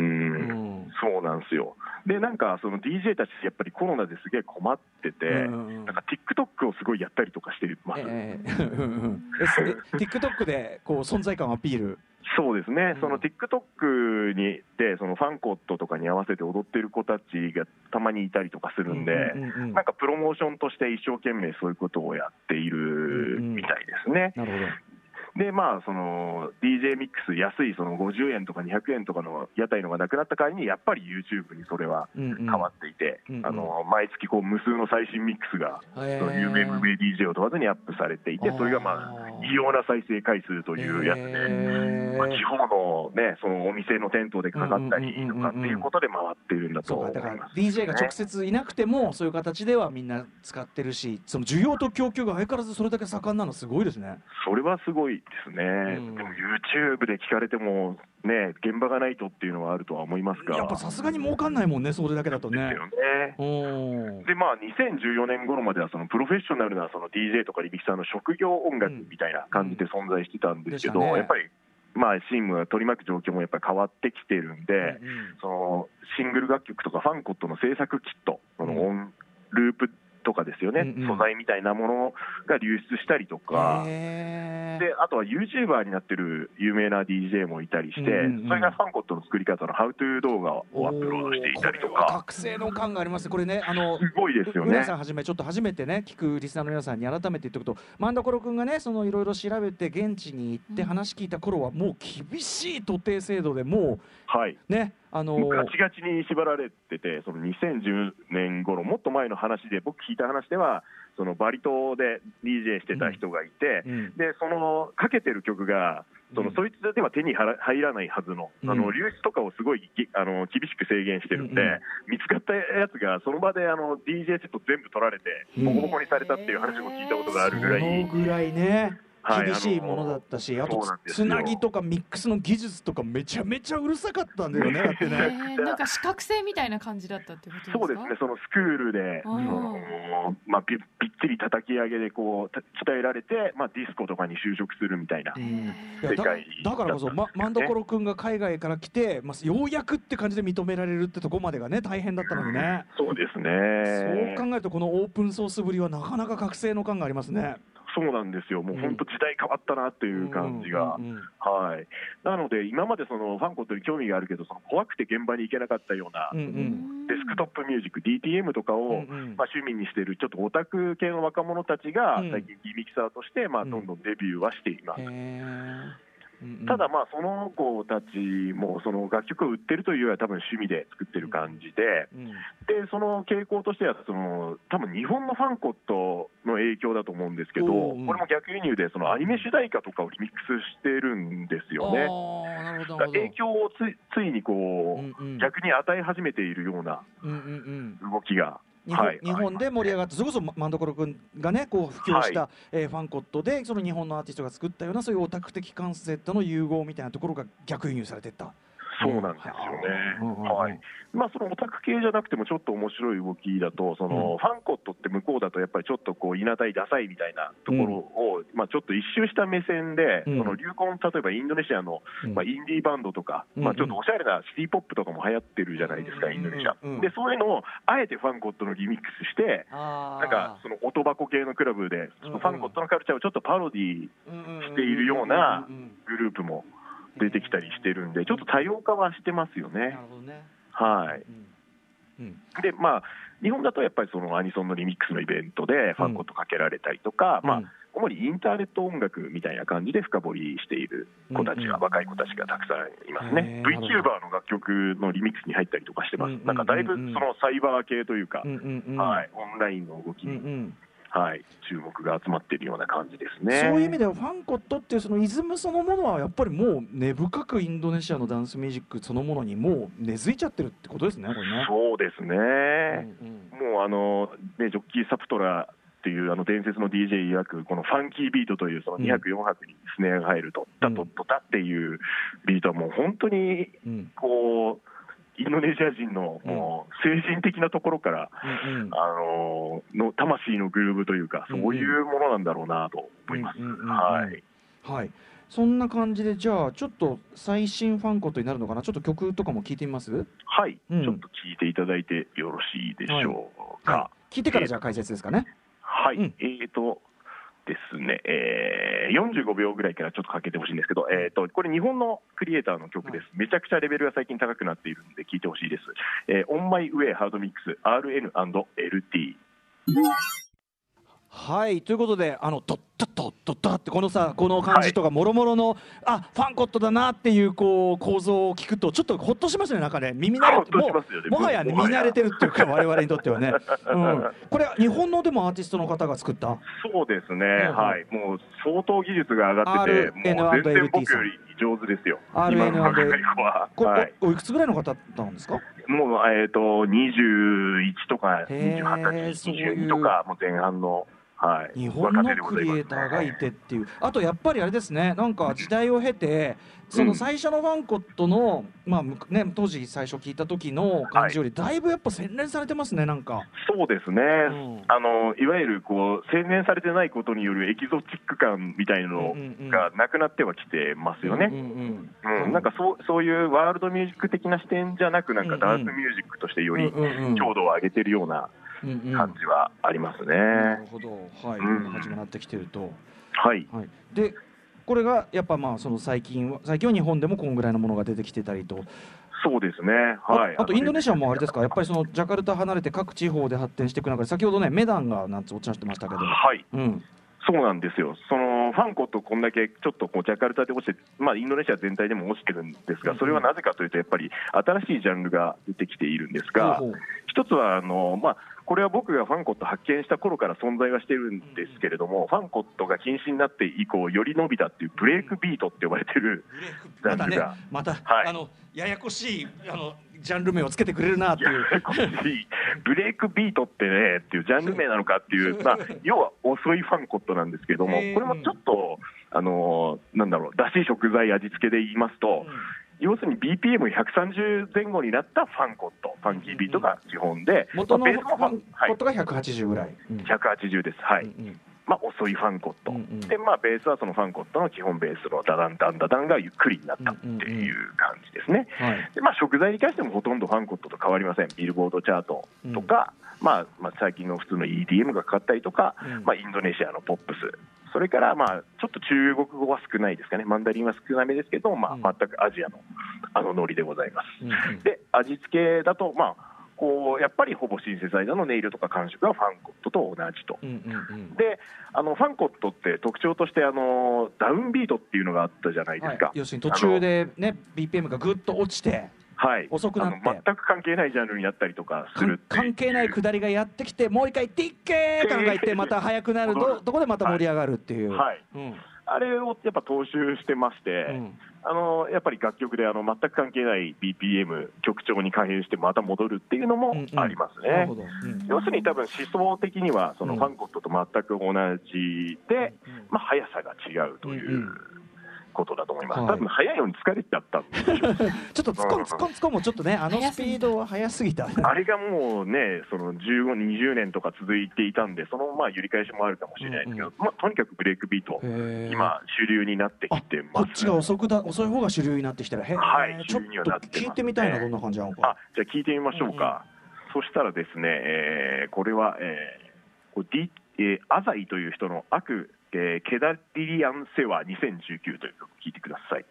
なんですよ。で、なんかその DJ たち、やっぱりコロナですげえ困ってて、うんうんなんか TikTok をすごいやったりとかしてます。ええうんうんえすえ TikTok でこう存在感をアピール？そうですね、うんその TikTok にで、そのファンコットとかに合わせて踊ってる子たちがたまにいたりとかするんで、うんうんうんなんかプロモーションとして一生懸命そういうことをやっているみたいですね。なるほど。で、まあ、その DJ ミックス、安いその50円とか200円とかの屋台のがなくなった代わりに、やっぱり YouTube にそれは変わっていて、うんうん。あの毎月こう無数の最新ミックスが、有名無名 DJ を問わずにアップされていて、それがまあ異様な再生回数というやつで。まあ、地方の,、ね、そのお店の店頭でかかったりとかっていうことで回っているんだと思います、DJ が直接いなくてもそういう形ではみんな使ってるしその需要と供給が相変わらずそれだけ盛んなのすごいですね。それはすごいですね、うん。でも YouTube で聞かれても、ね、現場がないとっていうのはあるとは思いますが、やっぱさすがに儲かんないもんねそれだけだとね。です。よね。おーでまあ、2014年頃まではそのプロフェッショナルなその DJ とかリミキサーの職業音楽みたいな感じで存在してたんですけど、うんでしたね。やっぱり、まあ、シームが取り巻く状況もやっぱり変わってきてるんで、うんうん。そのシングル楽曲とかファンコットの制作キット、そのの音、ループとかですよね、うんうん。素材みたいなものが流出したりとか。であとは YouTuber になってる有名な DJ もいたりして、うんうんうん。それがファンコットの作り方のハウトゥー動画をアップロードしていたりとか、覚醒の感があります。ねこれねあのすごいですよね。うなさん。はじめちょっと初めてね聞くリスナーの皆さんに改めて言っておくと。万所君がねそのいろいろ調べて現地に行ってうん。話聞いた頃はもう厳しい徒弟制度でもはい、うねあのもうガチガチに縛られてて、その2010年頃もっと前の話で、僕聞いた話では、そのバリ島で DJ してた人がいて、うんでそのかけてる曲が、そのうん。そいつでは手に入らないはずの、うん。あの流出とかをすごいぎあの厳しく制限してるんで、見つかったやつがその場であの DJ セット全部取られて、うん。ボコボコにされたっていう話も聞いたことがあるぐらい、そのぐらいね。はい厳しいものだったし、あとあのそうなんですつよなぎとかミックスの技術とかめちゃめちゃうるさかったんだよね *laughs* だってえね。ーなんか資格制みたいな感じだったってことですか？そうですね、そのスクールで、そのまあ、びびっちり叩き上げでこうた鍛えられて、まあ、ディスコとかに就職するみたいな。世界だからこそ、ま、万所君が海外から来て、まあ、ようやくって感じで認められるってとこまでがね大変だったのにね、そうですそうね。考えるとこのオープンソースぶりはなかなか覚醒の感がありますね。そうなんですよ。もう本当時代変わったなっていう感じが。うんうんうんはい。なので、今までそのファンコットに興味があるけど、その怖くて現場に行けなかったようなうんうんデスクトップミュージック、DTM とかを、うんうんまあ、趣味にしているちょっとオタク系の若者たちがうん最近ギミキサーとして、まあ、うんどんどんデビューはしています。へーうんうん。ただ、まあ、その子たちもその楽曲を売ってるというよりは多分趣味で作ってる感じで、うん。でその傾向としてはその多分日本のファンコットの影響だと思うんですけど、これも逆輸入でそのアニメ主題歌とかをリミックスしてるんですよね。影響をついついにこう、うんうん。逆に与え始めているようなほど、うんうんうん。動きが、日本はい日本で盛り上がって、それこそ万所君がね、こう布教した、えーファンコットで、その日本のアーティストが作ったような、そういうオタク的カンセプトの融合みたいなところが逆輸入されていった。そうなんですよね。はい。まあ、そのオタク系じゃなくても、ちょっと面白い動きだと、そのうん。ファンコットって向こうだと、やっぱりちょっとこう、いなたい、ダサいみたいなところを、まあ、ちょっと一周した目線で、うん。その流行の例えばインドネシアの、うん。まあ、インディーバンドとか、うん。まあ、ちょっとおしゃれなシティ・ポップとかも流行ってるじゃないですか、インドネシア。で、そういうのをあえてファンコットのリミックスして、ななんかその音箱系のクラブで、ファンコットのカルチャーをちょっとパロディしているようなグループも出てきたりしてるんで、ちょっと多様化はしてますよなるね。ほどね。はい。うん。うん。で、まあ、日本だとやっぱりそのアニソンのリミックスのイベントでファンコットかけられたりとか、まあうん、主にインターネット音楽みたいな感じで深掘りしている子たちが、うん。うん。若い子たちがたくさんいますね。VTuber の楽曲のリミックスに入ったりとかしてます。うん。うんうん。なんかだいぶそのサイバー系というかう、んうんうん。はい、オンラインの動きに、んはい、注目が集まっているような感じですね。そういう意味ではファンコットっていうそのイズムそのものはやっぱりもう根深くインドネシアのダンスミュージックそのものにもう根付いちゃってるってことですねこれね。そうですね。うんもうあの、ね、ジョッキー・サプトラっていうあの伝説の DJ 曰く、このファンキービートというそのうん200、4拍にスネアが入ると、ダトットタっていうビートはもう本当にうんこう、インドネシア人のもう精神的なところから、うんうん。あのの魂のグルーブというか、そういうものなんだろうなと思います。はい。はい。そんな感じでじゃあちょっと最新ファンコットになるのかな？ちょっと曲とかも聞いてみます？はい、うん。ちょっと聞いていただいてよろしいでしょうか。はい。聞いてからじゃあ解説ですかね。はい、うん。えーとですね、えー、45秒ぐらいからちょっとかけてほしいんですけど、えー、とこれ、日本のクリエイターの曲です、めちゃくちゃレベルが最近高くなっているんで、聞いてほしいです、えー、 On My Way Hard Mix RN&LT。はいということであのドッドッドッドッドッってこのさこの感じとかもろもろのあファンコットだなっていうこう構造を聞くとちょっとほっとしますねなんかね耳慣れほっとしますよねももはやねもはや見慣れてるっていうか我々にとってはね、うん、これ日本のでもアーティストの方が作ったそうですね、うんはい、もう相当技術が上がってて、もう RN&LT 全然僕より上手ですよ、RN&LT 今のは。こはい、おおいくつぐらいの方なんですかもう、えー、と21とか28、そういう22とか、もう前半の、はい、日本のクリエイターがいてっていう。あとやっぱりあれですね。なんか時代を経てその最初のファンコットの、まあむね、当時最初聞いた時の感じよりだいぶやっぱ洗練されてますねなんか。そうですね、ん。あのいわゆるこう洗練されてないことによるエキゾチック感みたいなのうんうんがなくなってはきてますよね。うんうんうんなんかそうそういうワールドミュージック的な視点じゃなく、なんかうんうん。ダンスミュージックとしてよりうんうんうん。強度を上げてるようなうんうん感じはありますね。なるほど。はい、うん。始まってきてると、はい、はい、でこれがやっぱまあその最近は最近は日本でもこんぐらいのものが出てきてたりと、そうですね。はい。ああとインドネシアもあれですか？やっぱりりそのジャカルタ離れて各地方で発展していく中で先ほどねメダンがなんつおっしゃってましたけど、はい。うん。そうなんですよ、そのファンコとこんだけちょっとこうジャカルタで落ちて、まあ、インドネシア全体でも落ちてるんですが、それはなぜかというと、やっぱり新しいジャンルが出てきているんですが、一つはあの、まあ、これは僕がファンコット発見した頃から存在はしてるんですけれども、ファンコットが禁止になって以降、より伸びたっていうブレイクビートって呼ばれてるジャまたねンルが。また、はい。あのややこしいあのジャンル名をつけてくれるなっていう。ややこしいブレイクビートってねっていうジャンル名なのかっていう、まあ、要は遅いファンコットなんですけども、これもちょっと、あのーなんだろう、だし、食材、味付けで言いますと、要するに BPM130 前後になったファンコット、ファンキービートが基本で、ベースもファン、はい。コッ、トが180ぐらい。うん。180です、はい、うんうん。まあ、遅いファンコット、うんうん。で、まあ、ベースはそのファンコットの基本ベースのダダンダンダダンがゆっくりになったっていう感じですね。はい。でまあ、食材に関してもほとんどファンコットと変わりません、ビルボードチャートとか、まあまあ、最近の普通の EDM がかかったりとか、うん。まあ、インドネシアのポップス、それから、まあ、ちょっと中国語は少ないですかね、マンダリンは少なめですけど、まあうん、全くアジアのあのノリでございます。うんうん。で、味付けだと、まあ、こうやっぱりほぼシンセサイザーの音色とか感触はファンコットと同じと。うんうんうん。であのファンコットって特徴としてあのダウンビートっていうのがあったじゃないですか、はい。要するに途中でね BPM がぐっと落ちてはい、遅くなって。全く関係ないジャンルになったりとかする関係ない下りがやってきてもう一回「ティッケー!」とかが言ってまた速くなるとどこでまた盛り上がるっていう。はい。うん。あれをやっぱ踏襲してまして、うん。あのやっぱり楽曲であの全く関係ない BPM 曲調に改変してまた戻るっていうのもうんうん。ありますね。なるほど。うん。要するに多分思想的にはそのうん。ファンコットと全く同じで、まあ、速さが違うというんううことだと思います、はい。多分速いのに疲れちゃったんでしょう *laughs* ちょっと突っ込ん。突っ込ん突っ込むちょっとねあのスピードは速すぎた。あれがもうね、その15、20年とか続いていたんで、そのまあ揺り返しもあるかもしれないですけど、うんまあ、とにかくブレイクビート、今、主流になってあきてます。こっちが遅くだ遅い方が主流になってきたらへー。はいちょっ主流にはとなってますね。聞いてみたいなどんな感じなのあか。じゃあ聞いてみましょうか、そしたらですね、えーこれは、えーこれ D えーアザイという人の悪、えーケダリリアンセワ2019という曲、聞いてください。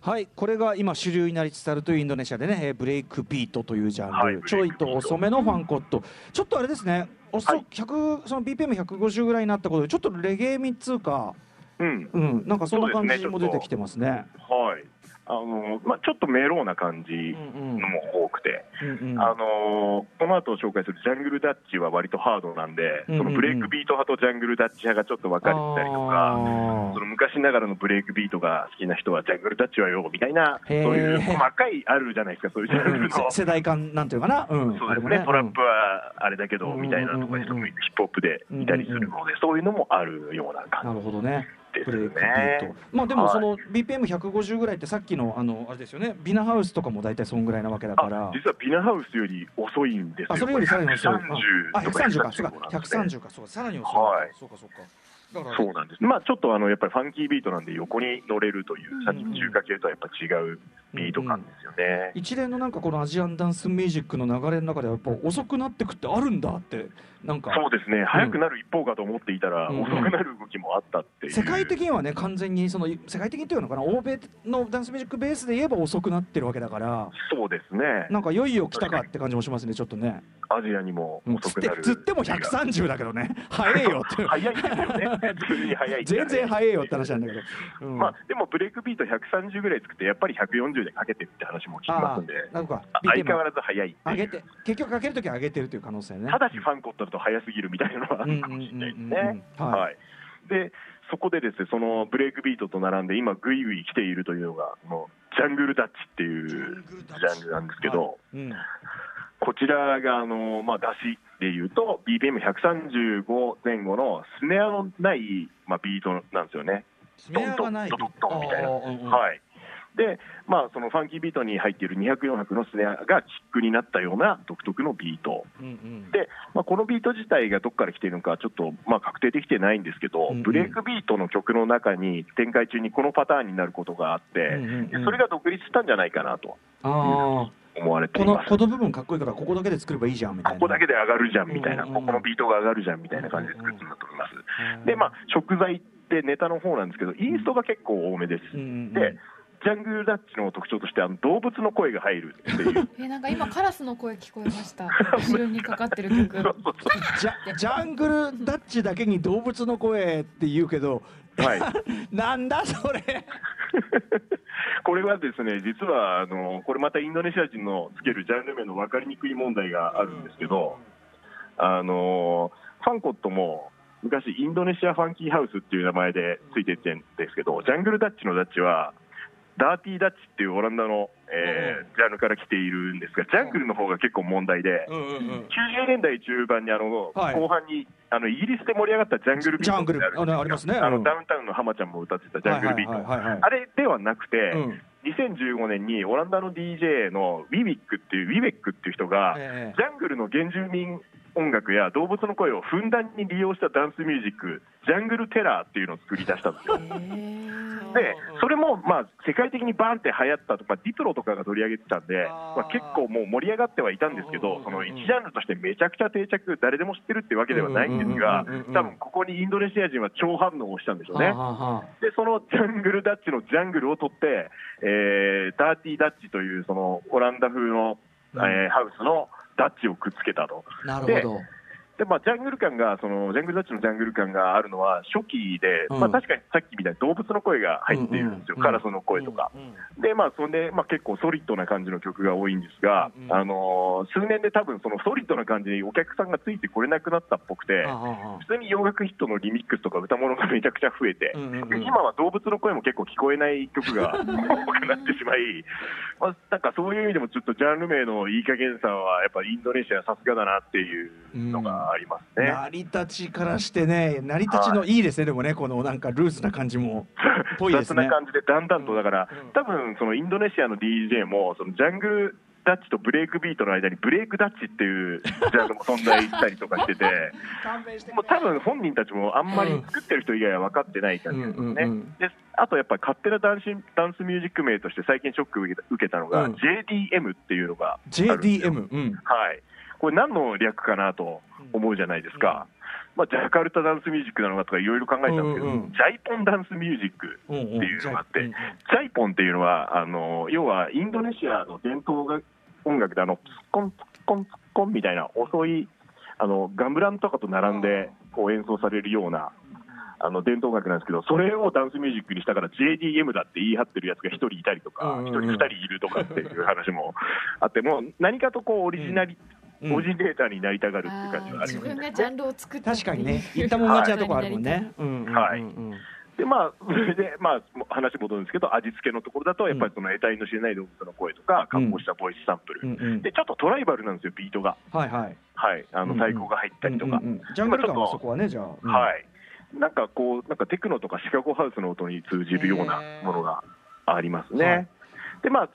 はい、これが今主流になりつつあるというインドネシアでね、えーブレイクビートというジャンル、はいちょいと遅めのファンコット、ちょっとあれですね、遅はい。100その BPM150 ぐらいになったことで、ちょっとレゲエ味っつうか、うん。うん、なんかそんな感じも出てきてますね。はいあのまあ、ちょっとメローな感じのも多くて、うんうん。あのーこの後紹介するジャングルダッチは割とハードなんで、うんうんうん。そのブレイクビート派とジャングルダッチ派がちょっと分かれてたりとか、その昔ながらのブレイクビートが好きな人はジャングルダッチはよみたいな、そういう細かいあるじゃないですか、そういうジャンルの。うん。せ世代間なんていうかな、うん、そうですね。トラップはあれだけどうん。みたいなとかにヒップホップでいたりするので、そういうのもあるようなな感るほどね。じですブレイクビーねト。。まあでもはいその BPM150 ぐらいってさっきのあのあれですよね。ビナハウスとかも大体そんぐらいなわけだからあ。実はビナハウスより遅いんですよ。あそれよりさらに遅い。130あとか130か、そうか、なんですね130か、そうか、さらに遅い。はいそうかそうか。そうなんです、まあ、ちょっとあのやっぱりファンキービートなんで、横に乗れるという、さっきの中華系とはやっぱ違うビート感ですよね。一連のなんかこのアジアンダンスミュージックの流れの中ではやっぱ遅くなってくってあるんだってなんか。そうですね、早くなる一方かと思っていたら、うん遅くなる動きもあったっていう、世界的にはね完全にその世界的にっていうのかな欧米のダンスミュージックベースで言えば遅くなってるわけだから。そうですね、なんかいよいよ来たかって感じもしますねちょっとね。アジアにもうん。つって遅くなる。つっても130だけどね。*laughs* 早いよって。早いですよね、普通に早い全然早いよって話なんだけど、うん。まあ、でもブレイクビート130ぐらい作って、やっぱり140でかけてるって話も聞きますんで、あなんかあ相変わらず早い上げて結局かけるときは上げてるという可能性ね。ただしファンコットだと早すぎるみたいなのはあるかもしれないですね。うんはい。はい、でそこでですねそのブレイクビートと並んで今ぐいぐい来ているというのがこのジャングルダッチっていうジャンルなんですけど、うん。こちらがあの、まあ、出しでいうと BPM135 前後のスネアのない、まあ、ビートなんですよね。スネアがない。ドンドンドンみたいな。はいでまあ、そのファンキービートに入っている200、400のスネアがキックになったような独特のビート、うんうん。で、まあ、このビート自体がどこから来ているのか、ちょっと、まあ、確定できてないんですけど、うんうん。ブレイクビートの曲の中に、展開中にこのパターンになることがあって、うんうんうん。それが独立したんじゃないかなと、ああ思われてこいます。のこの部分かっこいいからここだけで作ればいいじゃんみたいな。ここだけで上がるじゃんみたいな、うんうんうん。ここのビートが上がるじゃんみたいな感じで作ってるんだと思います。で、まあ、食材ってネタの方なんですけど、インストが結構多めです。うんうんうん。で、ジャングルダッチの特徴としてあの動物の声が入るっていう。*laughs* えなんか今カラスの声聞こえました *laughs* 後ろにかかってる曲そうそうジャジャングルダッチだけに動物の声って言うけどはい。*laughs* なんだそれ？これはですね、実はあのこれまたインドネシア人のつけるジャンル名の分かりにくい問題があるんですけど、あのファンコットも昔、インドネシアファンキーハウスっていう名前でついてってるんですけど、ジャングルダッチのダッチは、ダーティーダッチっていうオランダの、えージャンルから来ているんですが、ジャングルの方が結構問題で、うんうんうん。90年代中盤にあの、はい。後半にあのイギリスで盛り上がったジャングルビートってジャングルああありますね。あのうん。ダウンタウンの浜ちゃんも歌ってたジャングルビート、あれではなくて、うん。2015年にオランダの DJ のウィビックっていう、ウィベックっていう人が、ええ。ジャングルの原住民音楽や動物の声をふんだんに利用したダンスミュージック、ジャングルテラーっていうのを作り出したんですよ。で、それもまあ世界的にバーンって流行ったとか、ディプロとかが取り上げてたんで、まあ、結構もう盛り上がってはいたんですけど、その一ジャンルとしてめちゃくちゃ定着、誰でも知ってるっていうわけではないんですが多分ここにインドネシア人は超反応をしたんでしょうね。で、そのジャングルダッチのジャングルを取って、えーダーティーダッチというそのオランダ風の、えーハウスのダッチをくっつけたと。なるほどで、まあ、ジャングル感が、そのジャングルダッチのジャングル感があるのは初期で、うん。まあ、確かにさっきみたいに動物の声が入っているんですよ、うんうんカラスの声とか。で、まあ、それで、まあ、結構ソリッドな感じの曲が多いんですが、うん。うんあのー数年で多分そのソリッドな感じにお客さんがついてこれなくなったっぽくて、普通に洋楽ヒットのリミックスとか歌物がめちゃくちゃ増えて、うんうんうん。今は動物の声も結構聞こえない曲が多くなってしまい、*laughs* まあ、なんかそういう意味でもちょっとジャンル名のいい加減さはやっぱりインドネシアさすがだなっていうのがありますね。成り立ちからしてね成り立ちのいいですねでもねこのなんかルーズな感じも。*laughs* ぽいですね。雑な感じでだんだんとだから、うん。多分そのインドネシアの DJ もそのジャングルダッチとブレイクビートの間にブレイクダッチっていうジャンルも存在したりとかしてて *laughs* もう多分本人たちもあんまり作ってる人以外は分かってない感じですね、うんであとやっぱり勝手なダンスダンスミュージック名として最近ショックを受けた受けたのが、うん。JDM っていうのがあるんですよ。JDM うん。はい、これ何の略かなと思うじゃないですか、まあ、ジャカルタダンスミュージックなのかとかいろいろ考えたんですけど、うんうんジャイポンダンスミュージックっていうのがあって、うんうん。ジャイポンっていうのは、あの要はインドネシアの伝統が音楽であの、ツッコン、ツッコン、ツッコンみたいな遅いあのガムランとかと並んでこう演奏されるような。あの伝統楽なんですけど、それをダンスミュージックにしたから JDM だって言い張ってるやつが一人いたりとか、うんうんうん。一人、二人いるとかっていう話もあって、もう何かとこうオリジナリ、うん。オリジネーターになりたがるっていう感じがあり自ます分がジャンルを作った確かにね。言ったもん勝ちなとこあるもんね。はい。で、まあ、それで、まあ、話戻るんですけど、味付けのところだと、やっぱりその得体の知れない動物の声とか、加工したボイスサンプル、うんうん。で、ちょっとトライバルなんですよ、ビートが。はいはい。はい、あの太鼓が入ったりとか。うんうんうん。ジャングル感はそこはねじゃあ。うん。はい。なんかこう、なんかテクノとかシカゴハウスの音に通じるようなものがありますね。はい。で、まあ、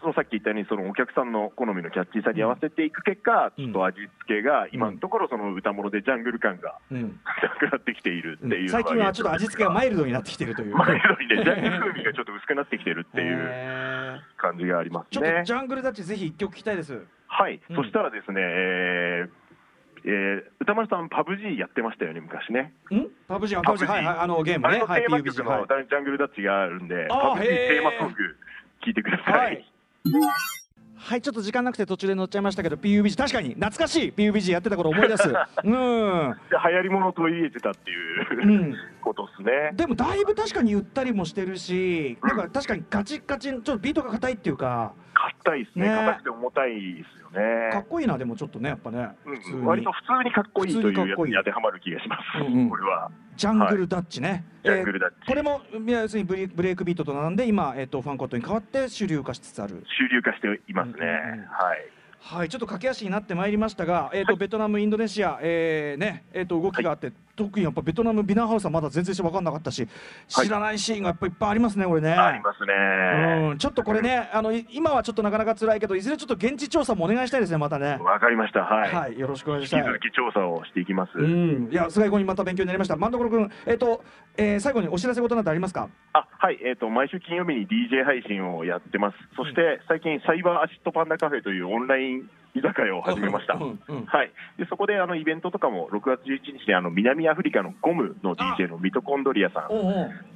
そのさっき言ったように、そのお客さんの好みのキャッチーさに合わせていく結果、うん。ちょっと味付けが、今のところ、その歌物でジャングル感がうん。なくなってきているっていう最近はちょっと味付けがマイルドになってきてるというマイルドにね、ジャングル風味がちょっと薄くなってきてるっていうへ感じがありますね。ーちょっと。ジャングルダッチぜひ一曲聞きたいです。はい、うん。そしたらですね、えーえー歌丸さん、パブ G やってましたよね、昔ね。ん？パブ G あパブ G はいはいあのゲームあれのねはいテーマ曲 PUBG はい。のジャングルダッチがあるんで、パブ G テーマソング、聞いてください。はいはいちょっと時間なくて途中で乗っちゃいましたけど PUBG 確かに懐かしい PUBG やってた頃思い出す。*laughs* うん。で流行り物を取り入れてたっていう、うん。ことですね。でもだいぶ確かにゆったりもしてるしなんか確かにガチガチちょっとビートが硬いっていうか硬いですね、ね。硬くて重たいですよかっね。こいいなでもちょっとねやっぱね。うん割と普通にかっこいいというやつに当てはまる気がします、うんうん。これは。ジャングルダッチね、ジャングルダッチ。これも要するにブレブレイクビートと並んで今、えっとファンコットに変わって主流化しつつある。主流化していますね。うんうんうん。はい。はいちょっと駆け足になってまいりましたが、えっとベトナムインドネシア、えーねえっと動きがあって、特にやっぱベトナムビナハウスはまだ全然分かんなかったし知らないシーンがやっぱいっぱいありますねこれね。ありますね。うん、ちょっとこれね、あのい今はちょっとなかなか辛いけど、いずれちょっと現地調査もお願いしたいですね、またね。わかりました。はい。はい、よろしくお願い引きしたい。続き調査をしていきます。うん、いや、最後にまた勉強になりました。万所君、えっ、と、えー最後にお知らせ事などありますか？あはい、えー、と毎週金曜日に DJ 配信をやってます、そして最近、サイバーアシッドパンダカフェというオンライン居酒屋を始めました、うんうんはい、でそこであのイベントとかも6月11日にあの南アフリカのゴムの DJ のミトコンドリアさん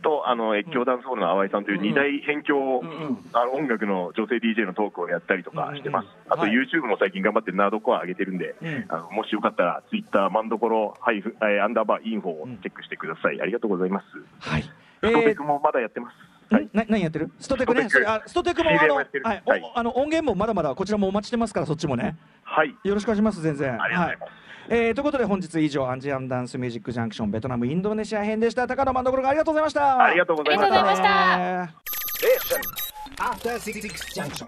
とあの越境ダンスホールの淡井さんという二大辺境、うんうん。あの音楽の女性 DJ のトークをやったりとかしてます、あとはい YouTube も最近頑張ってナードコア上げてるんで、うん。あのもしよかったら Twitter マンドコロハイフえーアンダーバーインフォをチェックしてください、ありがとうございます。はい。えストテー。クもまだやってます。はい。ん？な何やってる？ストテクね。ストテク。あストテクもあの、やってる。はい。はい。おあの音源もまだまだこちらもお待ちしてますからそっちもね。はい。よろしくお願いします全然。ありがとうございます。はい。えーということで本日以上アンジアンダンスミュージックジャンクションベトナムインドネシア編でした。高野万所君ありがとうございました。ありがとうございました。ありがとうございました